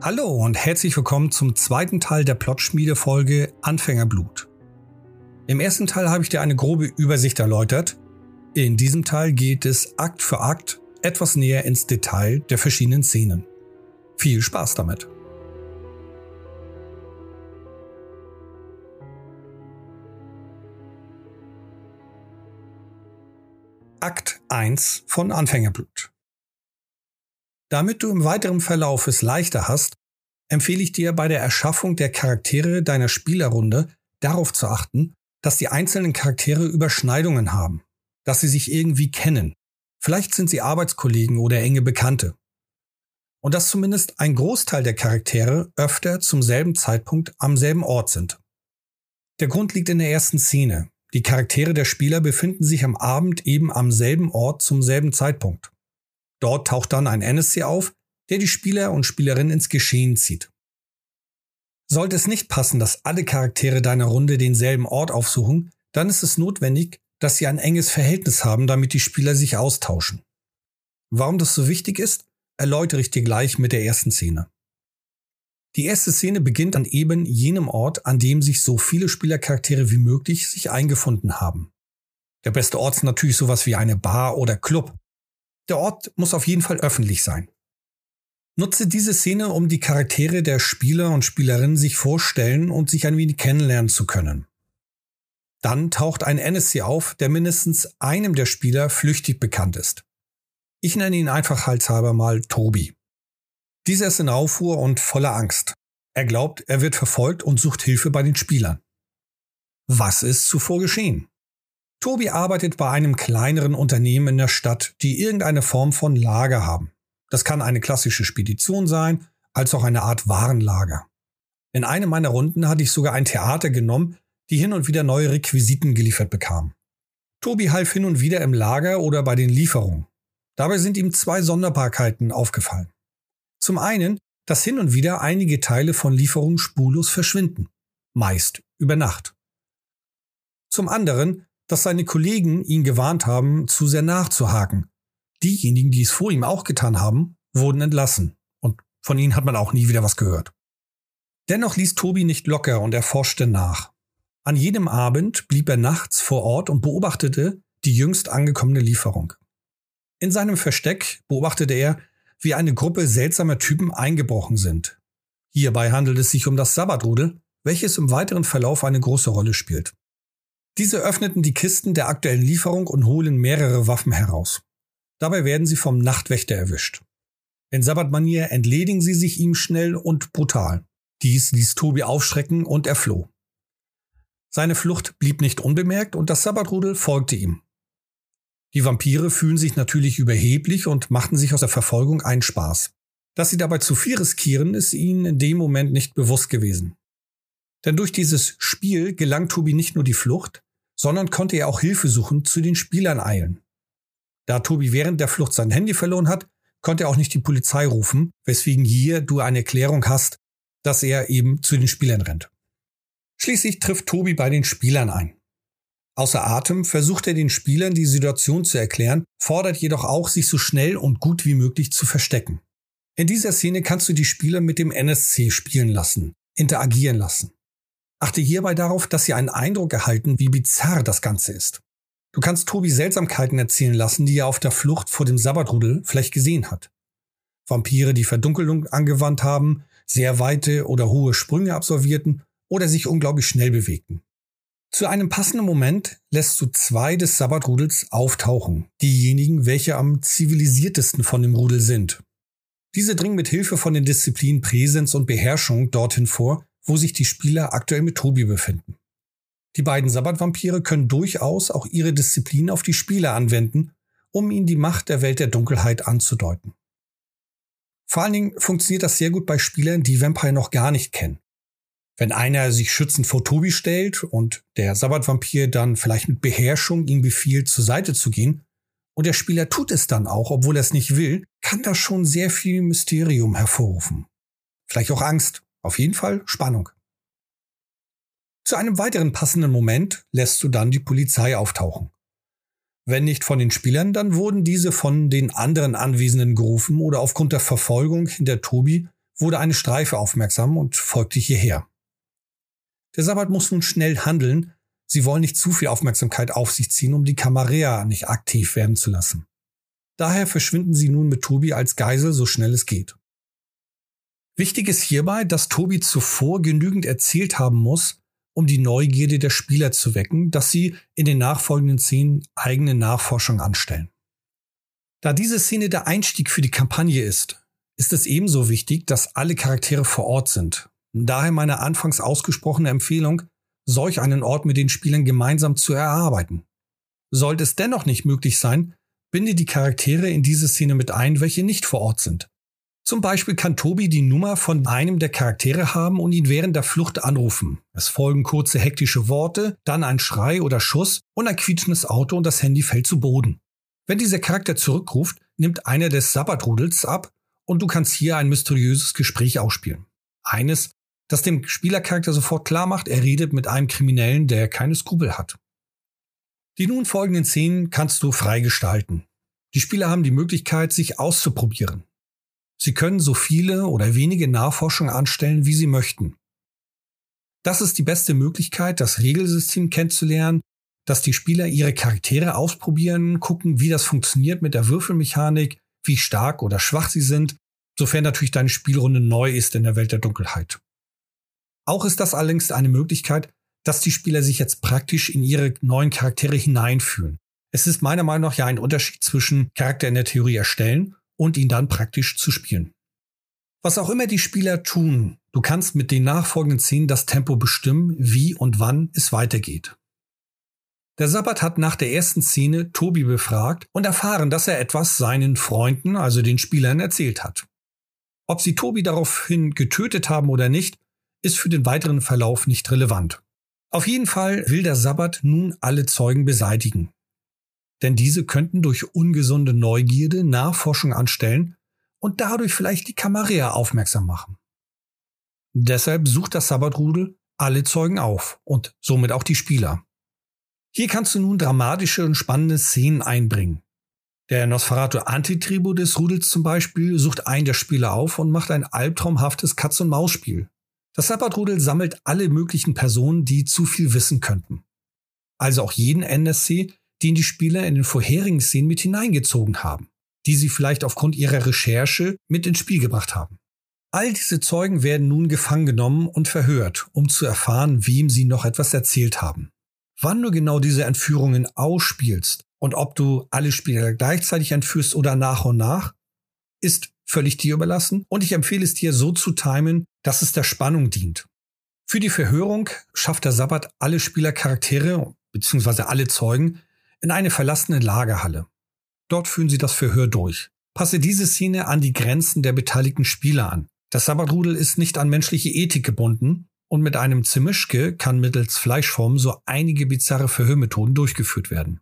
Hallo und herzlich willkommen zum zweiten Teil der Plotschmiede-Folge Anfängerblut. Im ersten Teil habe ich dir eine grobe Übersicht erläutert. In diesem Teil geht es Akt für Akt etwas näher ins Detail der verschiedenen Szenen. Viel Spaß damit! Akt 1 von Anfängerblut. Damit du im weiteren Verlauf es leichter hast, empfehle ich dir bei der Erschaffung der Charaktere deiner Spielerrunde darauf zu achten, dass die einzelnen Charaktere Überschneidungen haben, dass sie sich irgendwie kennen. Vielleicht sind sie Arbeitskollegen oder enge Bekannte. Und dass zumindest ein Großteil der Charaktere öfter zum selben Zeitpunkt am selben Ort sind. Der Grund liegt in der ersten Szene, die Charaktere der Spieler befinden sich am Abend eben am selben Ort zum selben Zeitpunkt. Dort taucht dann ein NSC auf, der die Spieler und Spielerinnen ins Geschehen zieht. Sollte es nicht passen, dass alle Charaktere deiner Runde denselben Ort aufsuchen, dann ist es notwendig, dass sie ein enges Verhältnis haben, damit die Spieler sich austauschen. Warum das so wichtig ist, erläutere ich dir gleich mit der ersten Szene. Die erste Szene beginnt an eben jenem Ort, an dem sich so viele Spielercharaktere wie möglich sich eingefunden haben. Der beste Ort ist natürlich sowas wie eine Bar oder Club. Der Ort muss auf jeden Fall öffentlich sein. Nutze diese Szene, um die Charaktere der Spieler und Spielerinnen sich vorstellen und sich ein wenig kennenlernen zu können. Dann taucht ein NSC auf, der mindestens einem der Spieler flüchtig bekannt ist. Ich nenne ihn einfach halshalber mal Tobi. Dieser ist in Aufruhr und voller Angst. Er glaubt, er wird verfolgt und sucht Hilfe bei den Spielern. Was ist zuvor geschehen? Tobi arbeitet bei einem kleineren Unternehmen in der Stadt, die irgendeine Form von Lager haben. Das kann eine klassische Spedition sein, als auch eine Art Warenlager. In einem meiner Runden hatte ich sogar ein Theater genommen, die hin und wieder neue Requisiten geliefert bekam. Tobi half hin und wieder im Lager oder bei den Lieferungen. Dabei sind ihm zwei Sonderbarkeiten aufgefallen. Zum einen, dass hin und wieder einige Teile von Lieferungen spurlos verschwinden, meist über Nacht. Zum anderen, dass seine Kollegen ihn gewarnt haben, zu sehr nachzuhaken. Diejenigen, die es vor ihm auch getan haben, wurden entlassen und von ihnen hat man auch nie wieder was gehört. Dennoch ließ Tobi nicht locker und er forschte nach. An jedem Abend blieb er nachts vor Ort und beobachtete die jüngst angekommene Lieferung. In seinem Versteck beobachtete er, wie eine Gruppe seltsamer Typen eingebrochen sind. Hierbei handelt es sich um das Sabbatrudel, welches im weiteren Verlauf eine große Rolle spielt. Diese öffneten die Kisten der aktuellen Lieferung und holen mehrere Waffen heraus. Dabei werden sie vom Nachtwächter erwischt. In Sabbatmanier entledigen sie sich ihm schnell und brutal. Dies ließ Tobi aufschrecken und er floh. Seine Flucht blieb nicht unbemerkt und das Sabbatrudel folgte ihm. Die Vampire fühlen sich natürlich überheblich und machten sich aus der Verfolgung einen Spaß. Dass sie dabei zu viel riskieren, ist ihnen in dem Moment nicht bewusst gewesen. Denn durch dieses Spiel gelang Tobi nicht nur die Flucht, sondern konnte er auch Hilfe suchen zu den Spielern eilen. Da Tobi während der Flucht sein Handy verloren hat, konnte er auch nicht die Polizei rufen, weswegen hier du eine Erklärung hast, dass er eben zu den Spielern rennt. Schließlich trifft Tobi bei den Spielern ein. Außer Atem versucht er den Spielern die Situation zu erklären, fordert jedoch auch, sich so schnell und gut wie möglich zu verstecken. In dieser Szene kannst du die Spieler mit dem NSC spielen lassen, interagieren lassen. Achte hierbei darauf, dass sie einen Eindruck erhalten, wie bizarr das Ganze ist. Du kannst Tobi Seltsamkeiten erzählen lassen, die er auf der Flucht vor dem Sabbatrudel vielleicht gesehen hat. Vampire, die Verdunkelung angewandt haben, sehr weite oder hohe Sprünge absolvierten oder sich unglaublich schnell bewegten. Zu einem passenden Moment lässt du zwei des Sabbatrudels auftauchen, diejenigen, welche am zivilisiertesten von dem Rudel sind. Diese dringen mit Hilfe von den Disziplinen Präsenz und Beherrschung dorthin vor, wo sich die Spieler aktuell mit Tobi befinden. Die beiden Sabbatvampire können durchaus auch ihre Disziplin auf die Spieler anwenden, um ihnen die Macht der Welt der Dunkelheit anzudeuten. Vor allen Dingen funktioniert das sehr gut bei Spielern, die Vampire noch gar nicht kennen. Wenn einer sich schützend vor Tobi stellt und der Sabbatvampir dann vielleicht mit Beherrschung ihm befiehlt, zur Seite zu gehen, und der Spieler tut es dann auch, obwohl er es nicht will, kann das schon sehr viel Mysterium hervorrufen. Vielleicht auch Angst, auf jeden Fall Spannung. Zu einem weiteren passenden Moment lässt du dann die Polizei auftauchen. Wenn nicht von den Spielern, dann wurden diese von den anderen Anwesenden gerufen oder aufgrund der Verfolgung hinter Tobi wurde eine Streife aufmerksam und folgte hierher. Der Sabbat muss nun schnell handeln. Sie wollen nicht zu viel Aufmerksamkeit auf sich ziehen, um die Camarilla nicht aktiv werden zu lassen. Daher verschwinden sie nun mit Tobi als Geisel so schnell es geht. Wichtig ist hierbei, dass Tobi zuvor genügend erzählt haben muss, um die Neugierde der Spieler zu wecken, dass sie in den nachfolgenden Szenen eigene Nachforschung anstellen. Da diese Szene der Einstieg für die Kampagne ist, ist es ebenso wichtig, dass alle Charaktere vor Ort sind. Daher meine anfangs ausgesprochene Empfehlung, solch einen Ort mit den Spielern gemeinsam zu erarbeiten. Sollte es dennoch nicht möglich sein, binde die Charaktere in diese Szene mit ein, welche nicht vor Ort sind. Zum Beispiel kann Tobi die Nummer von einem der Charaktere haben und ihn während der Flucht anrufen. Es folgen kurze hektische Worte, dann ein Schrei oder Schuss und ein quietschendes Auto und das Handy fällt zu Boden. Wenn dieser Charakter zurückruft, nimmt einer des Sabbatrudels ab und du kannst hier ein mysteriöses Gespräch ausspielen. Eines, das dem Spielercharakter sofort klar macht, er redet mit einem Kriminellen, der keine Skrupel hat. Die nun folgenden Szenen kannst du freigestalten. Die Spieler haben die Möglichkeit, sich auszuprobieren. Sie können so viele oder wenige Nachforschungen anstellen, wie sie möchten. Das ist die beste Möglichkeit, das Regelsystem kennenzulernen, dass die Spieler ihre Charaktere ausprobieren, gucken, wie das funktioniert mit der Würfelmechanik, wie stark oder schwach sie sind, sofern natürlich deine Spielrunde neu ist in der Welt der Dunkelheit. Auch ist das allerdings eine Möglichkeit, dass die Spieler sich jetzt praktisch in ihre neuen Charaktere hineinfühlen. Es ist meiner Meinung nach ja ein Unterschied zwischen Charakter in der Theorie erstellen und ihn dann praktisch zu spielen. Was auch immer die Spieler tun, du kannst mit den nachfolgenden Szenen das Tempo bestimmen, wie und wann es weitergeht. Der Sabbat hat nach der ersten Szene Tobi befragt und erfahren, dass er etwas seinen Freunden, also den Spielern, erzählt hat. Ob sie Tobi daraufhin getötet haben oder nicht, ist für den weiteren Verlauf nicht relevant. Auf jeden Fall will der Sabbat nun alle Zeugen beseitigen. Denn diese könnten durch ungesunde Neugierde Nachforschung anstellen und dadurch vielleicht die Kamera aufmerksam machen. Deshalb sucht das Sabbatrudel alle Zeugen auf und somit auch die Spieler. Hier kannst du nun dramatische und spannende Szenen einbringen. Der Nosferatu Antitribu des Rudels zum Beispiel sucht einen der Spieler auf und macht ein albtraumhaftes Katz-und-Maus-Spiel. Das Sabbatrudel sammelt alle möglichen Personen, die zu viel wissen könnten. Also auch jeden NSC, den die Spieler in den vorherigen Szenen mit hineingezogen haben, die sie vielleicht aufgrund ihrer Recherche mit ins Spiel gebracht haben. All diese Zeugen werden nun gefangen genommen und verhört, um zu erfahren, wem sie noch etwas erzählt haben. Wann du genau diese Entführungen ausspielst und ob du alle Spieler gleichzeitig entführst oder nach und nach, ist völlig dir überlassen und ich empfehle es dir so zu timen, dass es der Spannung dient. Für die Verhörung schafft der Sabbat alle Spielercharaktere bzw. alle Zeugen in eine verlassene Lagerhalle. Dort führen sie das Verhör durch. Passe diese Szene an die Grenzen der beteiligten Spieler an. Das Sabbatrudel ist nicht an menschliche Ethik gebunden und mit einem Zemischke kann mittels Fleischform so einige bizarre Verhörmethoden durchgeführt werden.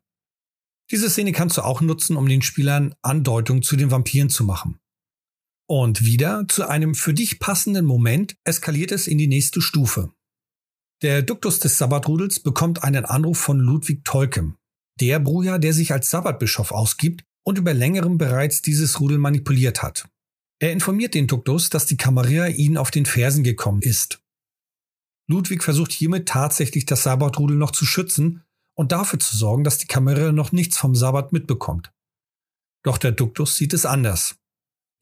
Diese Szene kannst du auch nutzen, um den Spielern Andeutungen zu den Vampiren zu machen. Und wieder zu einem für dich passenden Moment eskaliert es in die nächste Stufe. Der Duktus des Sabbatrudels bekommt einen Anruf von Ludwig Tolkem, der Bruja, der sich als Sabbatbischof ausgibt und über längerem bereits dieses Rudel manipuliert hat. Er informiert den Duktus, dass die Camarilla ihnen auf den Fersen gekommen ist Ludwig versucht hiermit tatsächlich das Sabbatrudel noch zu schützen und dafür zu sorgen, dass die Kamera noch nichts vom Sabbat mitbekommt. Doch der Duktus sieht es anders.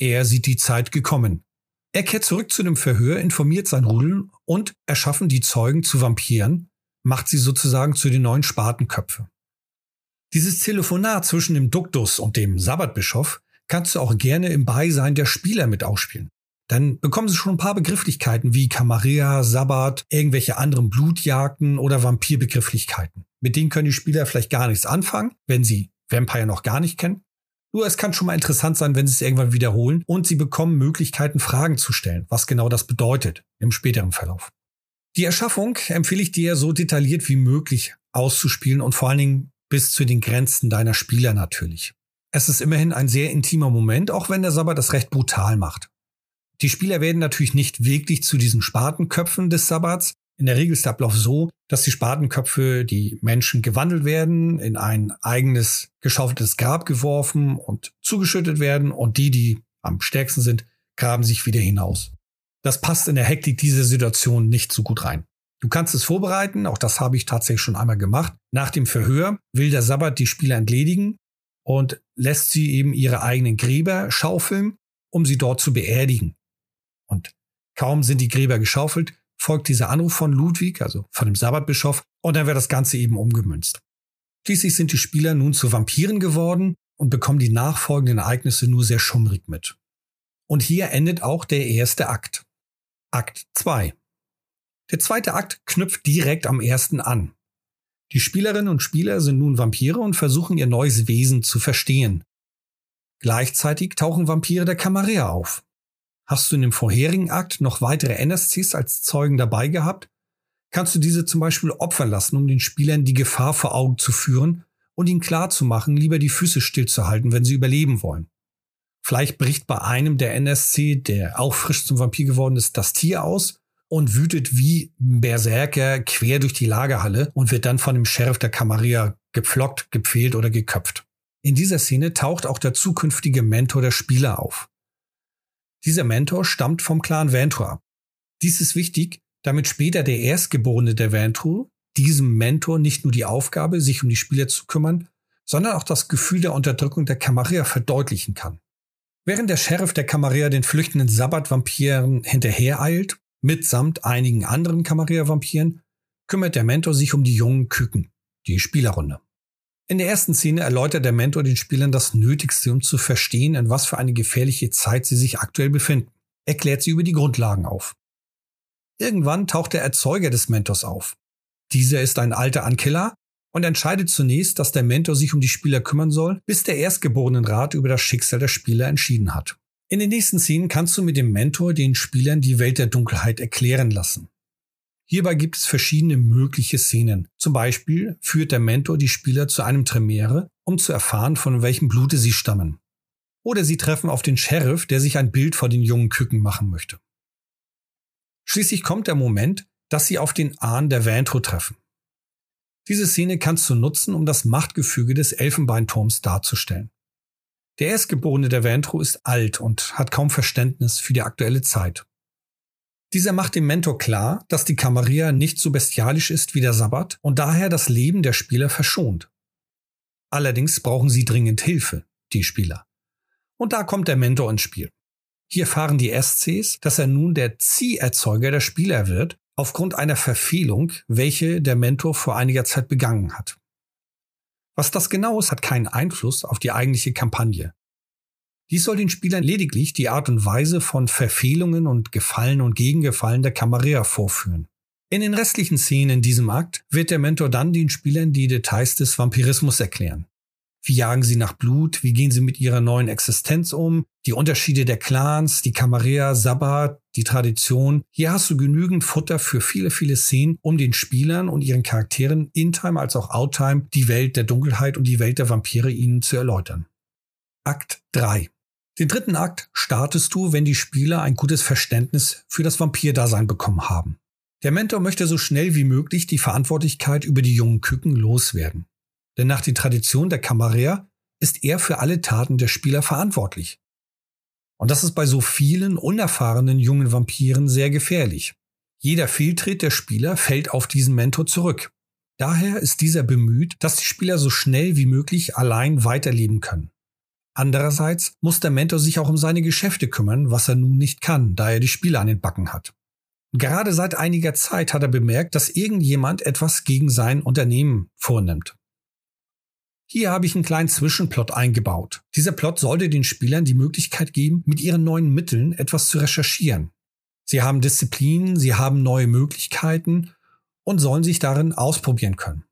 Er sieht die Zeit gekommen. Er kehrt zurück zu dem Verhör, informiert sein Rudel und erschaffen die Zeugen zu Vampiren, macht sie sozusagen zu den neuen Spatenköpfe. Dieses Telefonat zwischen dem Duktus und dem Sabbatbischof kannst du auch gerne im Beisein der Spieler mit ausspielen dann bekommen sie schon ein paar Begrifflichkeiten wie Camarilla, Sabbat, irgendwelche anderen Blutjagden oder Vampirbegrifflichkeiten. Mit denen können die Spieler vielleicht gar nichts anfangen, wenn sie Vampire noch gar nicht kennen. Nur es kann schon mal interessant sein, wenn sie es irgendwann wiederholen und sie bekommen Möglichkeiten, Fragen zu stellen, was genau das bedeutet im späteren Verlauf. Die Erschaffung empfehle ich dir so detailliert wie möglich auszuspielen und vor allen Dingen bis zu den Grenzen deiner Spieler natürlich. Es ist immerhin ein sehr intimer Moment, auch wenn der Sabbat das recht brutal macht. Die Spieler werden natürlich nicht wirklich zu diesen Spatenköpfen des Sabbats. In der Regel ist der Ablauf so, dass die Spatenköpfe, die Menschen gewandelt werden, in ein eigenes geschaufeltes Grab geworfen und zugeschüttet werden und die, die am stärksten sind, graben sich wieder hinaus. Das passt in der Hektik dieser Situation nicht so gut rein. Du kannst es vorbereiten, auch das habe ich tatsächlich schon einmal gemacht. Nach dem Verhör will der Sabbat die Spieler entledigen und lässt sie eben ihre eigenen Gräber schaufeln, um sie dort zu beerdigen. Und kaum sind die Gräber geschaufelt, folgt dieser Anruf von Ludwig, also von dem Sabbatbischof, und dann wird das Ganze eben umgemünzt. Schließlich sind die Spieler nun zu Vampiren geworden und bekommen die nachfolgenden Ereignisse nur sehr schummrig mit. Und hier endet auch der erste Akt. Akt 2. Der zweite Akt knüpft direkt am ersten an. Die Spielerinnen und Spieler sind nun Vampire und versuchen ihr neues Wesen zu verstehen. Gleichzeitig tauchen Vampire der Camarilla auf. Hast du in dem vorherigen Akt noch weitere NSCs als Zeugen dabei gehabt? Kannst du diese zum Beispiel opfern lassen, um den Spielern die Gefahr vor Augen zu führen und ihnen klarzumachen, lieber die Füße stillzuhalten, wenn sie überleben wollen. Vielleicht bricht bei einem der NSC, der auch frisch zum Vampir geworden ist, das Tier aus und wütet wie ein Berserker quer durch die Lagerhalle und wird dann von dem Sheriff der Camarilla gepflockt, gepfählt oder geköpft. In dieser Szene taucht auch der zukünftige Mentor der Spieler auf. Dieser Mentor stammt vom Clan Ventur. Dies ist wichtig, damit später der Erstgeborene der Ventur diesem Mentor nicht nur die Aufgabe, sich um die Spieler zu kümmern, sondern auch das Gefühl der Unterdrückung der Camarilla verdeutlichen kann. Während der Sheriff der Camarilla den flüchtenden Sabbat-Vampiren hinterhereilt, Mitsamt einigen anderen Camarilla-Vampiren kümmert der Mentor sich um die jungen Küken, die Spielerrunde. In der ersten Szene erläutert der Mentor den Spielern das Nötigste, um zu verstehen, in was für eine gefährliche Zeit sie sich aktuell befinden. Er klärt sie über die Grundlagen auf. Irgendwann taucht der Erzeuger des Mentors auf. Dieser ist ein alter Ankiller und entscheidet zunächst, dass der Mentor sich um die Spieler kümmern soll, bis der Erstgeborenenrat über das Schicksal der Spieler entschieden hat. In den nächsten Szenen kannst du mit dem Mentor den Spielern die Welt der Dunkelheit erklären lassen. Hierbei gibt es verschiedene mögliche Szenen. Zum Beispiel führt der Mentor die Spieler zu einem Tremere, um zu erfahren, von welchem Blute sie stammen. Oder sie treffen auf den Sheriff, der sich ein Bild vor den jungen Küken machen möchte. Schließlich kommt der Moment, dass sie auf den Ahn der Vantro treffen. Diese Szene kannst du nutzen, um das Machtgefüge des Elfenbeinturms darzustellen. Der Erstgeborene der Ventro ist alt und hat kaum Verständnis für die aktuelle Zeit. Dieser macht dem Mentor klar, dass die Camarilla nicht so bestialisch ist wie der Sabbat und daher das Leben der Spieler verschont. Allerdings brauchen sie dringend Hilfe, die Spieler. Und da kommt der Mentor ins Spiel. Hier erfahren die SCs, dass er nun der Zieherzeuger der Spieler wird, aufgrund einer Verfehlung, welche der Mentor vor einiger Zeit begangen hat. Was das genau ist, hat keinen Einfluss auf die eigentliche Kampagne. Dies soll den Spielern lediglich die Art und Weise von Verfehlungen und Gefallen und Gegengefallen der Camarilla vorführen. In den restlichen Szenen in diesem Akt wird der Mentor dann den Spielern die Details des Vampirismus erklären. Wie jagen sie nach Blut? Wie gehen sie mit ihrer neuen Existenz um? Die Unterschiede der Clans, die Camarilla, Sabbat, die Tradition. Hier hast du genügend Futter für viele, viele Szenen, um den Spielern und ihren Charakteren in-time als auch out-time die Welt der Dunkelheit und die Welt der Vampire ihnen zu erläutern. Akt 3. Den dritten Akt startest du, wenn die Spieler ein gutes Verständnis für das Vampirdasein bekommen haben. Der Mentor möchte so schnell wie möglich die Verantwortlichkeit über die jungen Küken loswerden. Denn nach der Tradition der Camarilla ist er für alle Taten der Spieler verantwortlich. Und das ist bei so vielen unerfahrenen jungen Vampiren sehr gefährlich. Jeder Fehltritt der Spieler fällt auf diesen Mentor zurück. Daher ist dieser bemüht, dass die Spieler so schnell wie möglich allein weiterleben können. Andererseits muss der Mentor sich auch um seine Geschäfte kümmern, was er nun nicht kann, da er die Spieler an den Backen hat. Gerade seit einiger Zeit hat er bemerkt, dass irgendjemand etwas gegen sein Unternehmen vornimmt. Hier habe ich einen kleinen Zwischenplot eingebaut. Dieser Plot sollte den Spielern die Möglichkeit geben, mit ihren neuen Mitteln etwas zu recherchieren. Sie haben Disziplin, sie haben neue Möglichkeiten und sollen sich darin ausprobieren können.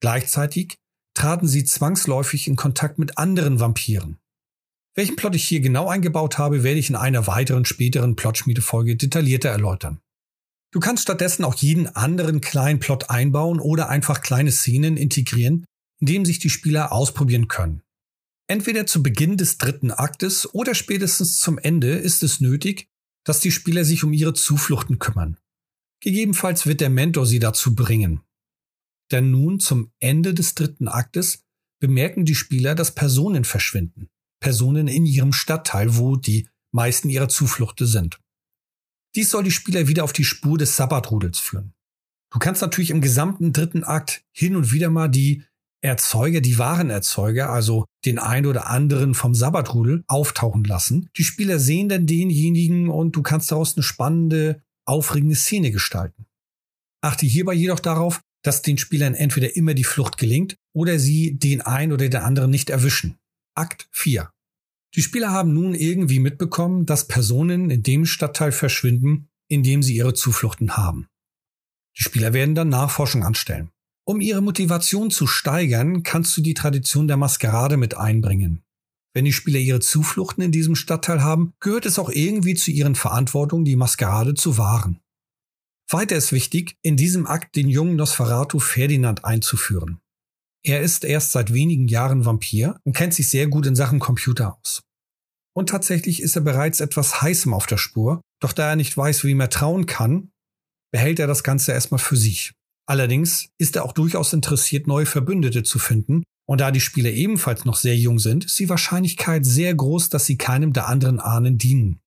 Gleichzeitig traten sie zwangsläufig in Kontakt mit anderen Vampiren. Welchen Plot ich hier genau eingebaut habe, werde ich in einer weiteren späteren Plotschmiedefolge detaillierter erläutern. Du kannst stattdessen auch jeden anderen kleinen Plot einbauen oder einfach kleine Szenen integrieren, in dem sich die Spieler ausprobieren können. Entweder zu Beginn des dritten Aktes oder spätestens zum Ende ist es nötig, dass die Spieler sich um ihre Zufluchten kümmern. Gegebenenfalls wird der Mentor sie dazu bringen. Denn nun zum Ende des dritten Aktes bemerken die Spieler, dass Personen verschwinden. Personen in ihrem Stadtteil, wo die meisten ihrer Zufluchte sind. Dies soll die Spieler wieder auf die Spur des Sabbatrudels führen. Du kannst natürlich im gesamten dritten Akt hin und wieder mal die Erzeuger, die wahren Erzeuger, also den ein oder anderen vom Sabbatrudel, auftauchen lassen. Die Spieler sehen dann denjenigen und du kannst daraus eine spannende, aufregende Szene gestalten. Achte hierbei jedoch darauf, dass den Spielern entweder immer die Flucht gelingt oder sie den einen oder den anderen nicht erwischen. Akt 4. Die Spieler haben nun irgendwie mitbekommen, dass Personen in dem Stadtteil verschwinden, in dem sie ihre Zufluchten haben. Die Spieler werden dann Nachforschung anstellen. Um ihre Motivation zu steigern, kannst du die Tradition der Maskerade mit einbringen. Wenn die Spieler ihre Zufluchten in diesem Stadtteil haben, gehört es auch irgendwie zu ihren Verantwortungen, die Maskerade zu wahren. Weiter ist wichtig, in diesem Akt den jungen Nosferatu Ferdinand einzuführen. Er ist erst seit wenigen Jahren Vampir und kennt sich sehr gut in Sachen Computer aus. Und tatsächlich ist er bereits etwas heißem auf der Spur, doch da er nicht weiß, wem er trauen kann, behält er das Ganze erstmal für sich. Allerdings ist er auch durchaus interessiert, neue Verbündete zu finden, und da die Spieler ebenfalls noch sehr jung sind, ist die Wahrscheinlichkeit sehr groß, dass sie keinem der anderen Ahnen dienen.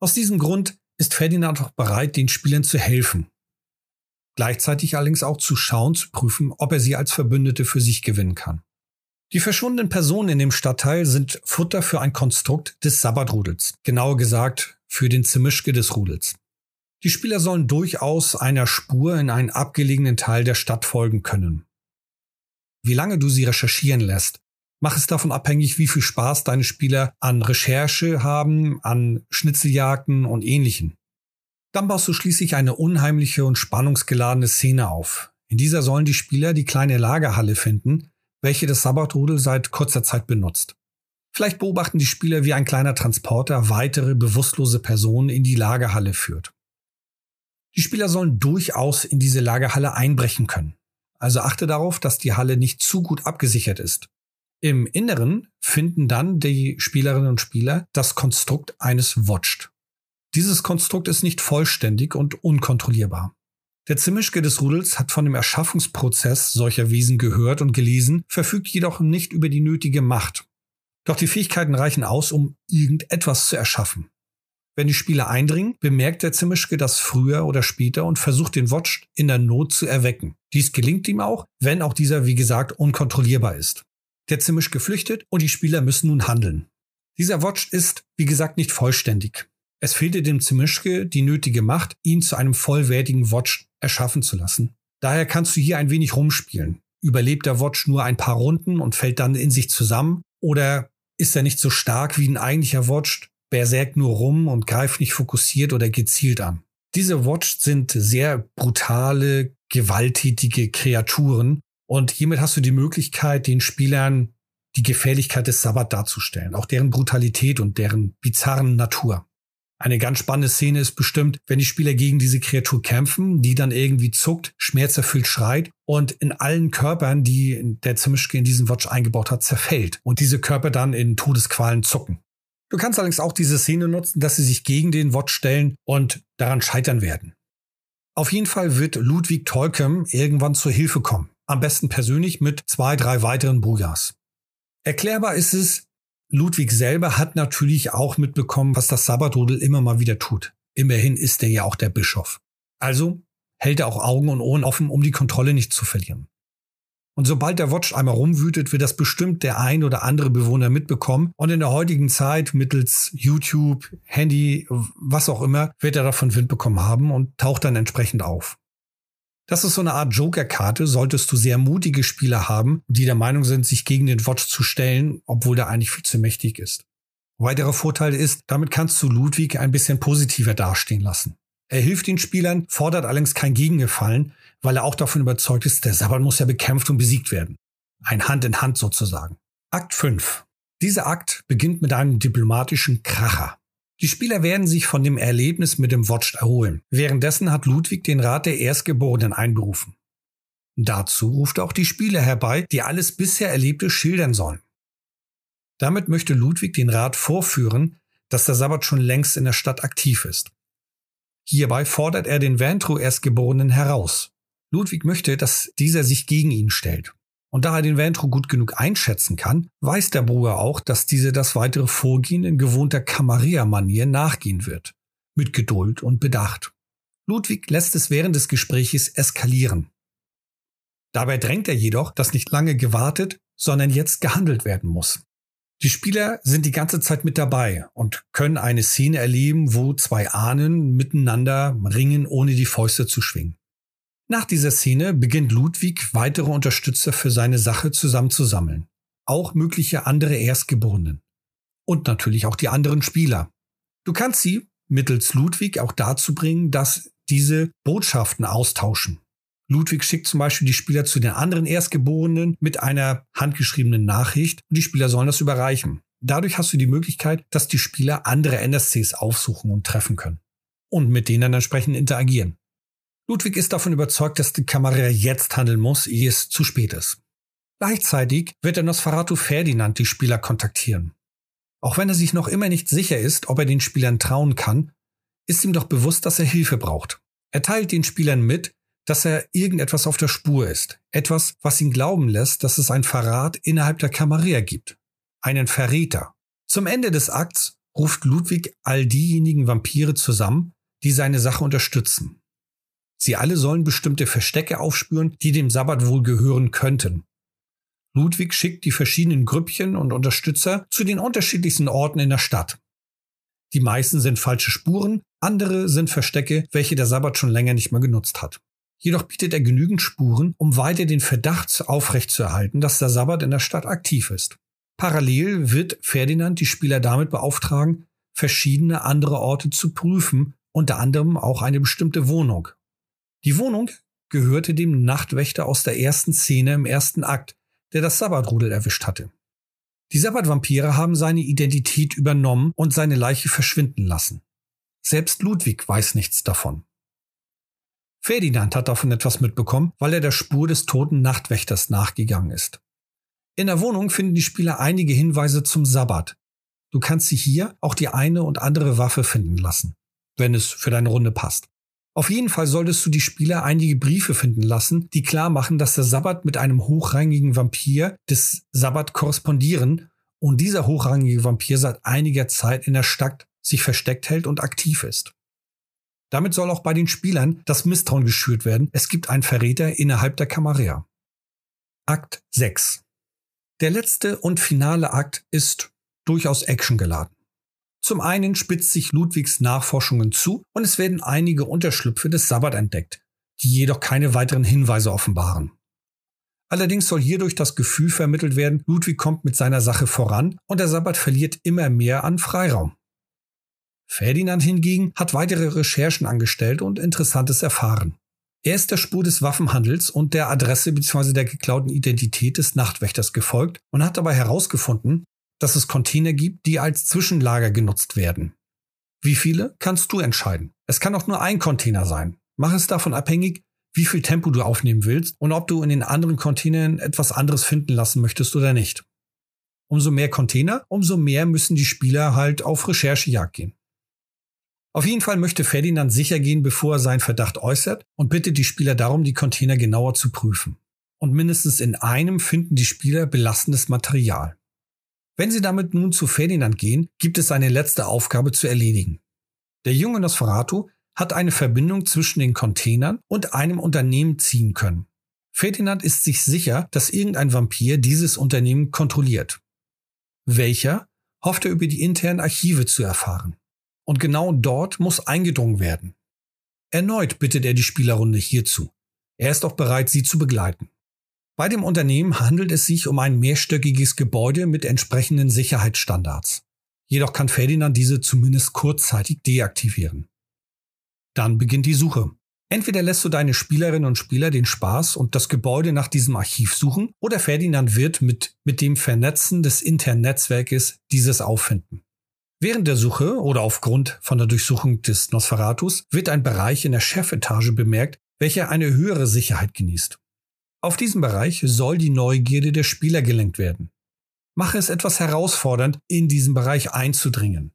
Aus diesem Grund ist Ferdinand auch bereit, den Spielern zu helfen. Gleichzeitig allerdings auch zu schauen, zu prüfen, ob er sie als Verbündete für sich gewinnen kann. Die verschwundenen Personen in dem Stadtteil sind Futter für ein Konstrukt des Sabbatrudels, genauer gesagt für den Zemischke des Rudels. Die Spieler sollen durchaus einer Spur in einen abgelegenen Teil der Stadt folgen können. Wie lange du sie recherchieren lässt, mach es davon abhängig, wie viel Spaß deine Spieler an Recherche haben, an Schnitzeljagden und ähnlichen. Dann baust du schließlich eine unheimliche und spannungsgeladene Szene auf. In dieser sollen die Spieler die kleine Lagerhalle finden, welche das Sabbatrudel seit kurzer Zeit benutzt. Vielleicht beobachten die Spieler, wie ein kleiner Transporter weitere bewusstlose Personen in die Lagerhalle führt. Die Spieler sollen durchaus in diese Lagerhalle einbrechen können. Also achte darauf, dass die Halle nicht zu gut abgesichert ist. Im Inneren finden dann die Spielerinnen und Spieler das Konstrukt eines Watched. Dieses Konstrukt ist nicht vollständig und unkontrollierbar. Der Zimischke des Rudels hat von dem Erschaffungsprozess solcher Wesen gehört und gelesen, verfügt jedoch nicht über die nötige Macht. Doch die Fähigkeiten reichen aus, um irgendetwas zu erschaffen. Wenn die Spieler eindringen, bemerkt der Zimischke das früher oder später und versucht den Watch in der Not zu erwecken. Dies gelingt ihm auch, wenn auch dieser, wie gesagt, unkontrollierbar ist. Der Zimischke flüchtet und die Spieler müssen nun handeln. Dieser Watch ist, wie gesagt, nicht vollständig. Es fehlte dem Zimischke die nötige Macht, ihn zu einem vollwertigen Watch erschaffen zu lassen. Daher kannst du hier ein wenig rumspielen. Überlebt der Watch nur ein paar Runden und fällt dann in sich zusammen? Oder ist er nicht so stark wie ein eigentlicher Watch, berserkt nur rum und greift nicht fokussiert oder gezielt an. Diese Watch sind sehr brutale, gewalttätige Kreaturen und hiermit hast du die Möglichkeit, den Spielern die Gefährlichkeit des Sabbat darzustellen, auch deren Brutalität und deren bizarren Natur. Eine ganz spannende Szene ist bestimmt, wenn die Spieler gegen diese Kreatur kämpfen, die dann irgendwie zuckt, schmerzerfüllt schreit und in allen Körpern, die der Zimischke in diesen Watch eingebaut hat, zerfällt und diese Körper dann in Todesqualen zucken. Du kannst allerdings auch diese Szene nutzen, dass sie sich gegen den Watch stellen und daran scheitern werden. Auf jeden Fall wird Ludwig Tolkem irgendwann zur Hilfe kommen. Am besten persönlich mit zwei, drei weiteren Brujas. Erklärbar ist es, Ludwig selber hat natürlich auch mitbekommen, was das Sabbatrudel immer mal wieder tut. Immerhin ist er ja auch der Bischof. Also hält er auch Augen und Ohren offen, um die Kontrolle nicht zu verlieren. Und sobald der Watch einmal rumwütet, wird das bestimmt der ein oder andere Bewohner mitbekommen. Und in der heutigen Zeit mittels YouTube, Handy, was auch immer, wird er davon Wind bekommen haben und taucht dann entsprechend auf. Das ist so eine Art Joker-Karte, solltest du sehr mutige Spieler haben, die der Meinung sind, sich gegen den Watch zu stellen, obwohl der eigentlich viel zu mächtig ist. Weiterer Vorteil ist, damit kannst du Ludwig ein bisschen positiver dastehen lassen. Er hilft den Spielern, fordert allerdings kein Gegengefallen, weil er auch davon überzeugt ist, der Sabbat muss ja bekämpft und besiegt werden. Ein Hand in Hand sozusagen. Akt 5. Dieser Akt beginnt mit einem diplomatischen Kracher. Die Spieler werden sich von dem Erlebnis mit dem Watch erholen. Währenddessen hat Ludwig den Rat der Erstgeborenen einberufen. Dazu ruft er auch die Spieler herbei, die alles bisher Erlebte schildern sollen. Damit möchte Ludwig den Rat vorführen, dass der Sabbat schon längst in der Stadt aktiv ist. Hierbei fordert er den Ventro-Erstgeborenen heraus. Ludwig möchte, dass dieser sich gegen ihn stellt. Und da er den Ventro gut genug einschätzen kann, weiß der Bruder auch, dass dieser das weitere Vorgehen in gewohnter Camarilla-Manier nachgehen wird. mit Geduld und Bedacht. Ludwig lässt es während des Gespräches eskalieren. Dabei drängt er jedoch, dass nicht lange gewartet, sondern jetzt gehandelt werden muss. Die Spieler sind die ganze Zeit mit dabei und können eine Szene erleben, wo zwei Ahnen miteinander ringen, ohne die Fäuste zu schwingen. Nach dieser Szene beginnt Ludwig weitere Unterstützer für seine Sache zusammenzusammeln. Auch mögliche andere Erstgeborenen. Und natürlich auch die anderen Spieler. Du kannst sie mittels Ludwig auch dazu bringen, dass diese Botschaften austauschen. Ludwig schickt zum Beispiel die Spieler zu den anderen Erstgeborenen mit einer handgeschriebenen Nachricht und die Spieler sollen das überreichen. Dadurch hast du die Möglichkeit, dass die Spieler andere NSCs aufsuchen und treffen können und mit denen dann entsprechend interagieren. Ludwig ist davon überzeugt, dass die Kamera jetzt handeln muss, ehe es zu spät ist. Gleichzeitig wird der Nosferatu Ferdinand die Spieler kontaktieren. Auch wenn er sich noch immer nicht sicher ist, ob er den Spielern trauen kann, ist ihm doch bewusst, dass er Hilfe braucht. Er teilt den Spielern mit, dass er irgendetwas auf der Spur ist. Etwas, was ihn glauben lässt, dass es ein Verrat innerhalb der Camarilla gibt. Einen Verräter. Zum Ende des Akts ruft Ludwig all diejenigen Vampire zusammen, die seine Sache unterstützen. Sie alle sollen bestimmte Verstecke aufspüren, die dem Sabbat wohl gehören könnten. Ludwig schickt die verschiedenen Grüppchen und Unterstützer zu den unterschiedlichsten Orten in der Stadt. Die meisten sind falsche Spuren, andere sind Verstecke, welche der Sabbat schon länger nicht mehr genutzt hat. Jedoch bietet er genügend Spuren, um weiter den Verdacht aufrechtzuerhalten, dass der Sabbat in der Stadt aktiv ist. Parallel wird Ferdinand die Spieler damit beauftragen, verschiedene andere Orte zu prüfen, unter anderem auch eine bestimmte Wohnung. Die Wohnung gehörte dem Nachtwächter aus der ersten Szene im ersten Akt, der das Sabbatrudel erwischt hatte. Die Sabbatvampire haben seine Identität übernommen und seine Leiche verschwinden lassen. Selbst Ludwig weiß nichts davon. Ferdinand hat davon etwas mitbekommen, weil er der Spur des toten Nachtwächters nachgegangen ist. In der Wohnung finden die Spieler einige Hinweise zum Sabbat. Du kannst sie hier auch die eine und andere Waffe finden lassen, wenn es für deine Runde passt. Auf jeden Fall solltest du die Spieler einige Briefe finden lassen, die klar machen, dass der Sabbat mit einem hochrangigen Vampir des Sabbat korrespondieren und dieser hochrangige Vampir seit einiger Zeit in der Stadt sich versteckt hält und aktiv ist. Damit soll auch bei den Spielern das Misstrauen geschürt werden. Es gibt einen Verräter innerhalb der Camarilla. Akt 6. Der letzte und finale Akt ist durchaus actiongeladen. Zum einen spitzt sich Ludwigs Nachforschungen zu und es werden einige Unterschlüpfe des Sabbat entdeckt, die jedoch keine weiteren Hinweise offenbaren. Allerdings soll hierdurch das Gefühl vermittelt werden, Ludwig kommt mit seiner Sache voran und der Sabbat verliert immer mehr an Freiraum. Ferdinand hingegen hat weitere Recherchen angestellt und Interessantes erfahren. Er ist der Spur des Waffenhandels und der Adresse bzw. der geklauten Identität des Nachtwächters gefolgt und hat dabei herausgefunden, dass es Container gibt, die als Zwischenlager genutzt werden. Wie viele kannst du entscheiden? Es kann auch nur ein Container sein. Mach es davon abhängig, wie viel Tempo du aufnehmen willst und ob du in den anderen Containern etwas anderes finden lassen möchtest oder nicht. Umso mehr Container, umso mehr müssen die Spieler halt auf Recherchejagd gehen. Auf jeden Fall möchte Ferdinand sicher gehen, bevor er seinen Verdacht äußert und bittet die Spieler darum, die Container genauer zu prüfen. Und mindestens in einem finden die Spieler belastendes Material. Wenn sie damit nun zu Ferdinand gehen, gibt es eine letzte Aufgabe zu erledigen. Der junge Nosferatu hat eine Verbindung zwischen den Containern und einem Unternehmen ziehen können. Ferdinand ist sich sicher, dass irgendein Vampir dieses Unternehmen kontrolliert. Welcher hofft er über die internen Archive zu erfahren. Und genau dort muss eingedrungen werden. Erneut bittet er die Spielerrunde hierzu. Er ist auch bereit, sie zu begleiten. Bei dem Unternehmen handelt es sich um ein mehrstöckiges Gebäude mit entsprechenden Sicherheitsstandards. Jedoch kann Ferdinand diese zumindest kurzzeitig deaktivieren. Dann beginnt die Suche. Entweder lässt du deine Spielerinnen und Spieler den Spaß und das Gebäude nach diesem Archiv suchen, oder Ferdinand wird mit, mit dem Vernetzen des internen Netzwerkes dieses auffinden. Während der Suche oder aufgrund von der Durchsuchung des Nosferatus wird ein Bereich in der Chefetage bemerkt, welcher eine höhere Sicherheit genießt. Auf diesem Bereich soll die Neugierde der Spieler gelenkt werden. Mache es etwas herausfordernd, in diesen Bereich einzudringen.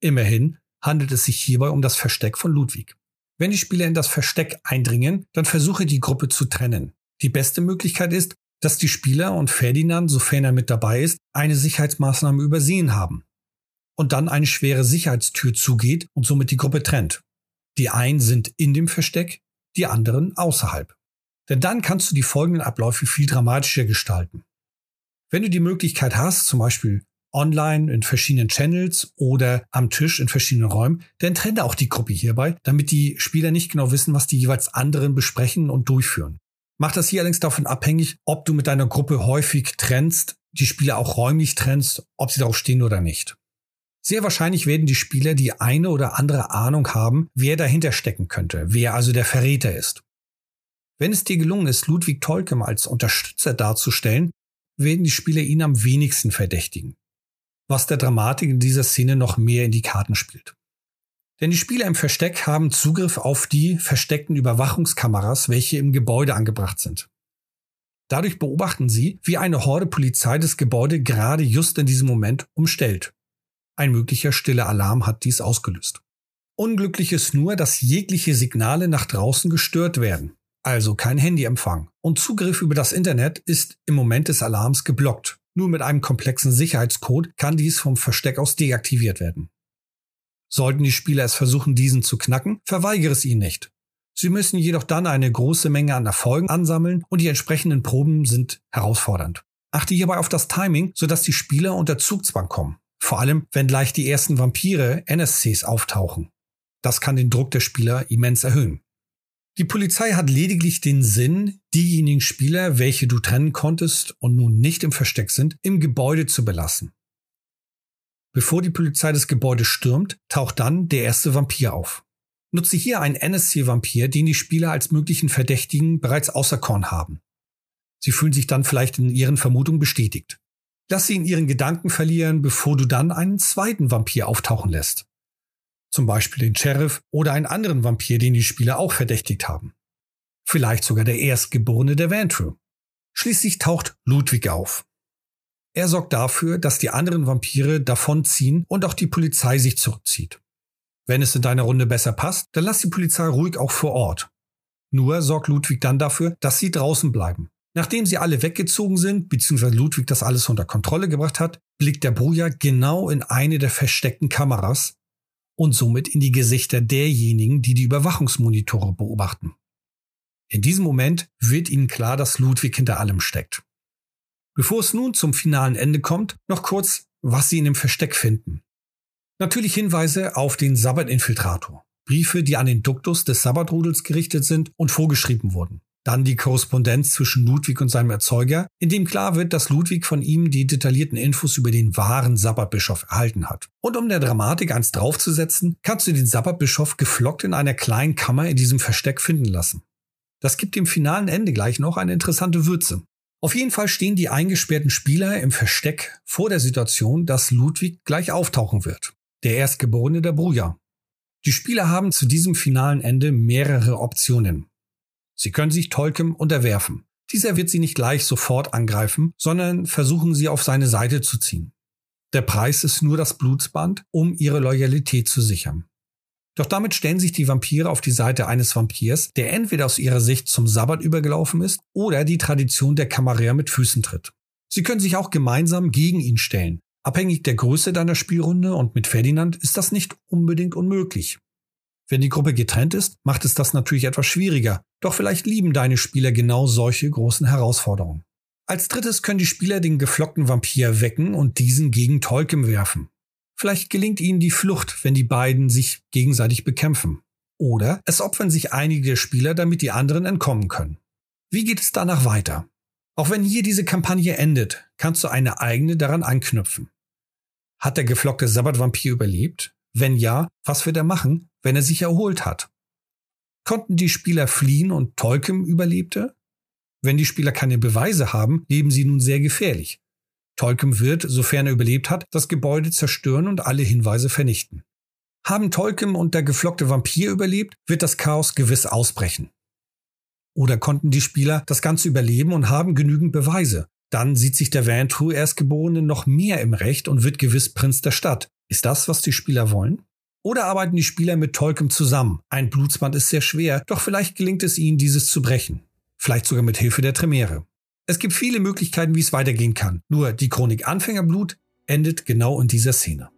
Immerhin handelt es sich hierbei um das Versteck von Ludwig. Wenn die Spieler in das Versteck eindringen, dann versuche die Gruppe zu trennen. Die beste Möglichkeit ist, dass die Spieler und Ferdinand, sofern er mit dabei ist, eine Sicherheitsmaßnahme übersehen haben. Und dann eine schwere Sicherheitstür zugeht und somit die Gruppe trennt. Die einen sind in dem Versteck, die anderen außerhalb. Denn dann kannst du die folgenden Abläufe viel dramatischer gestalten. Wenn du die Möglichkeit hast, zum Beispiel online in verschiedenen Channels oder am Tisch in verschiedenen Räumen, dann trenne auch die Gruppe hierbei, damit die Spieler nicht genau wissen, was die jeweils anderen besprechen und durchführen. Mach das hier allerdings davon abhängig, ob du mit deiner Gruppe häufig trennst, die Spieler auch räumlich trennst, ob sie darauf stehen oder nicht. Sehr wahrscheinlich werden die Spieler die eine oder andere Ahnung haben, wer dahinter stecken könnte, wer also der Verräter ist. Wenn es dir gelungen ist, Ludwig Tolkien als Unterstützer darzustellen, werden die Spieler ihn am wenigsten verdächtigen was der Dramatik in dieser Szene noch mehr in die Karten spielt. Denn die Spieler im Versteck haben Zugriff auf die versteckten Überwachungskameras, welche im Gebäude angebracht sind. Dadurch beobachten sie, wie eine Horde Polizei das Gebäude gerade just in diesem Moment umstellt. Ein möglicher stiller Alarm hat dies ausgelöst. Unglücklich ist nur, dass jegliche Signale nach draußen gestört werden, also kein Handyempfang. Und Zugriff über das Internet ist im Moment des Alarms geblockt. Nur mit einem komplexen Sicherheitscode kann dies vom Versteck aus deaktiviert werden. Sollten die Spieler es versuchen, diesen zu knacken, verweigere es ihnen nicht. Sie müssen jedoch dann eine große Menge an Erfolgen ansammeln und die entsprechenden Proben sind herausfordernd. Achte hierbei auf das Timing, sodass die Spieler unter Zugzwang kommen. Vor allem, wenn gleich die ersten Vampire NSCs auftauchen. Das kann den Druck der Spieler immens erhöhen. Die Polizei hat lediglich den Sinn, diejenigen Spieler, welche du trennen konntest und nun nicht im Versteck sind, im Gebäude zu belassen. Bevor die Polizei das Gebäude stürmt, taucht dann der erste Vampir auf. Nutze hier einen NSC-Vampir, den die Spieler als möglichen Verdächtigen bereits außer Korn haben. Sie fühlen sich dann vielleicht in ihren Vermutungen bestätigt. Lass sie in ihren Gedanken verlieren, bevor du dann einen zweiten Vampir auftauchen lässt zum Beispiel den Sheriff oder einen anderen Vampir, den die Spieler auch verdächtigt haben. Vielleicht sogar der Erstgeborene der Vantru. Schließlich taucht Ludwig auf. Er sorgt dafür, dass die anderen Vampire davonziehen und auch die Polizei sich zurückzieht. Wenn es in deiner Runde besser passt, dann lass die Polizei ruhig auch vor Ort. Nur sorgt Ludwig dann dafür, dass sie draußen bleiben. Nachdem sie alle weggezogen sind, bzw. Ludwig das alles unter Kontrolle gebracht hat, blickt der Bruja genau in eine der versteckten Kameras, und somit in die Gesichter derjenigen, die die Überwachungsmonitore beobachten. In diesem Moment wird ihnen klar, dass Ludwig hinter allem steckt. Bevor es nun zum finalen Ende kommt, noch kurz, was sie in dem Versteck finden. Natürlich Hinweise auf den Sabbat-Infiltrator. Briefe, die an den Duktus des Sabbatrudels gerichtet sind und vorgeschrieben wurden. Dann die Korrespondenz zwischen Ludwig und seinem Erzeuger, in dem klar wird, dass Ludwig von ihm die detaillierten Infos über den wahren Sabbatbischof erhalten hat. Und um der Dramatik eins draufzusetzen, kannst du den Sabbatbischof geflockt in einer kleinen Kammer in diesem Versteck finden lassen. Das gibt dem finalen Ende gleich noch eine interessante Würze. Auf jeden Fall stehen die eingesperrten Spieler im Versteck vor der Situation, dass Ludwig gleich auftauchen wird. Der Erstgeborene der Bruja. Die Spieler haben zu diesem finalen Ende mehrere Optionen. Sie können sich Tolkien unterwerfen. Dieser wird sie nicht gleich sofort angreifen, sondern versuchen sie auf seine Seite zu ziehen. Der Preis ist nur das Blutsband, um ihre Loyalität zu sichern. Doch damit stellen sich die Vampire auf die Seite eines Vampirs, der entweder aus ihrer Sicht zum Sabbat übergelaufen ist oder die Tradition der Kammerer mit Füßen tritt. Sie können sich auch gemeinsam gegen ihn stellen. Abhängig der Größe deiner Spielrunde und mit Ferdinand ist das nicht unbedingt unmöglich. Wenn die Gruppe getrennt ist, macht es das natürlich etwas schwieriger, doch vielleicht lieben deine Spieler genau solche großen Herausforderungen. Als drittes können die Spieler den geflockten Vampir wecken und diesen gegen Tolkien werfen. Vielleicht gelingt ihnen die Flucht, wenn die beiden sich gegenseitig bekämpfen. Oder es opfern sich einige der Spieler, damit die anderen entkommen können. Wie geht es danach weiter? Auch wenn hier diese Kampagne endet, kannst du eine eigene daran anknüpfen. Hat der geflockte Sabbat-Vampir überlebt? Wenn ja, was wird er machen, wenn er sich erholt hat? Konnten die Spieler fliehen und Tolkien überlebte? Wenn die Spieler keine Beweise haben, leben sie nun sehr gefährlich. Tolkien wird, sofern er überlebt hat, das Gebäude zerstören und alle Hinweise vernichten. Haben Tolkien und der geflockte Vampir überlebt, wird das Chaos gewiss ausbrechen. Oder konnten die Spieler das Ganze überleben und haben genügend Beweise? Dann sieht sich der Vantru Erstgeborene noch mehr im Recht und wird gewiss Prinz der Stadt. Ist das, was die Spieler wollen? Oder arbeiten die Spieler mit Tolkien zusammen? Ein Blutsband ist sehr schwer, doch vielleicht gelingt es ihnen, dieses zu brechen. Vielleicht sogar mit Hilfe der Tremere. Es gibt viele Möglichkeiten, wie es weitergehen kann. Nur die Chronik Anfängerblut endet genau in dieser Szene.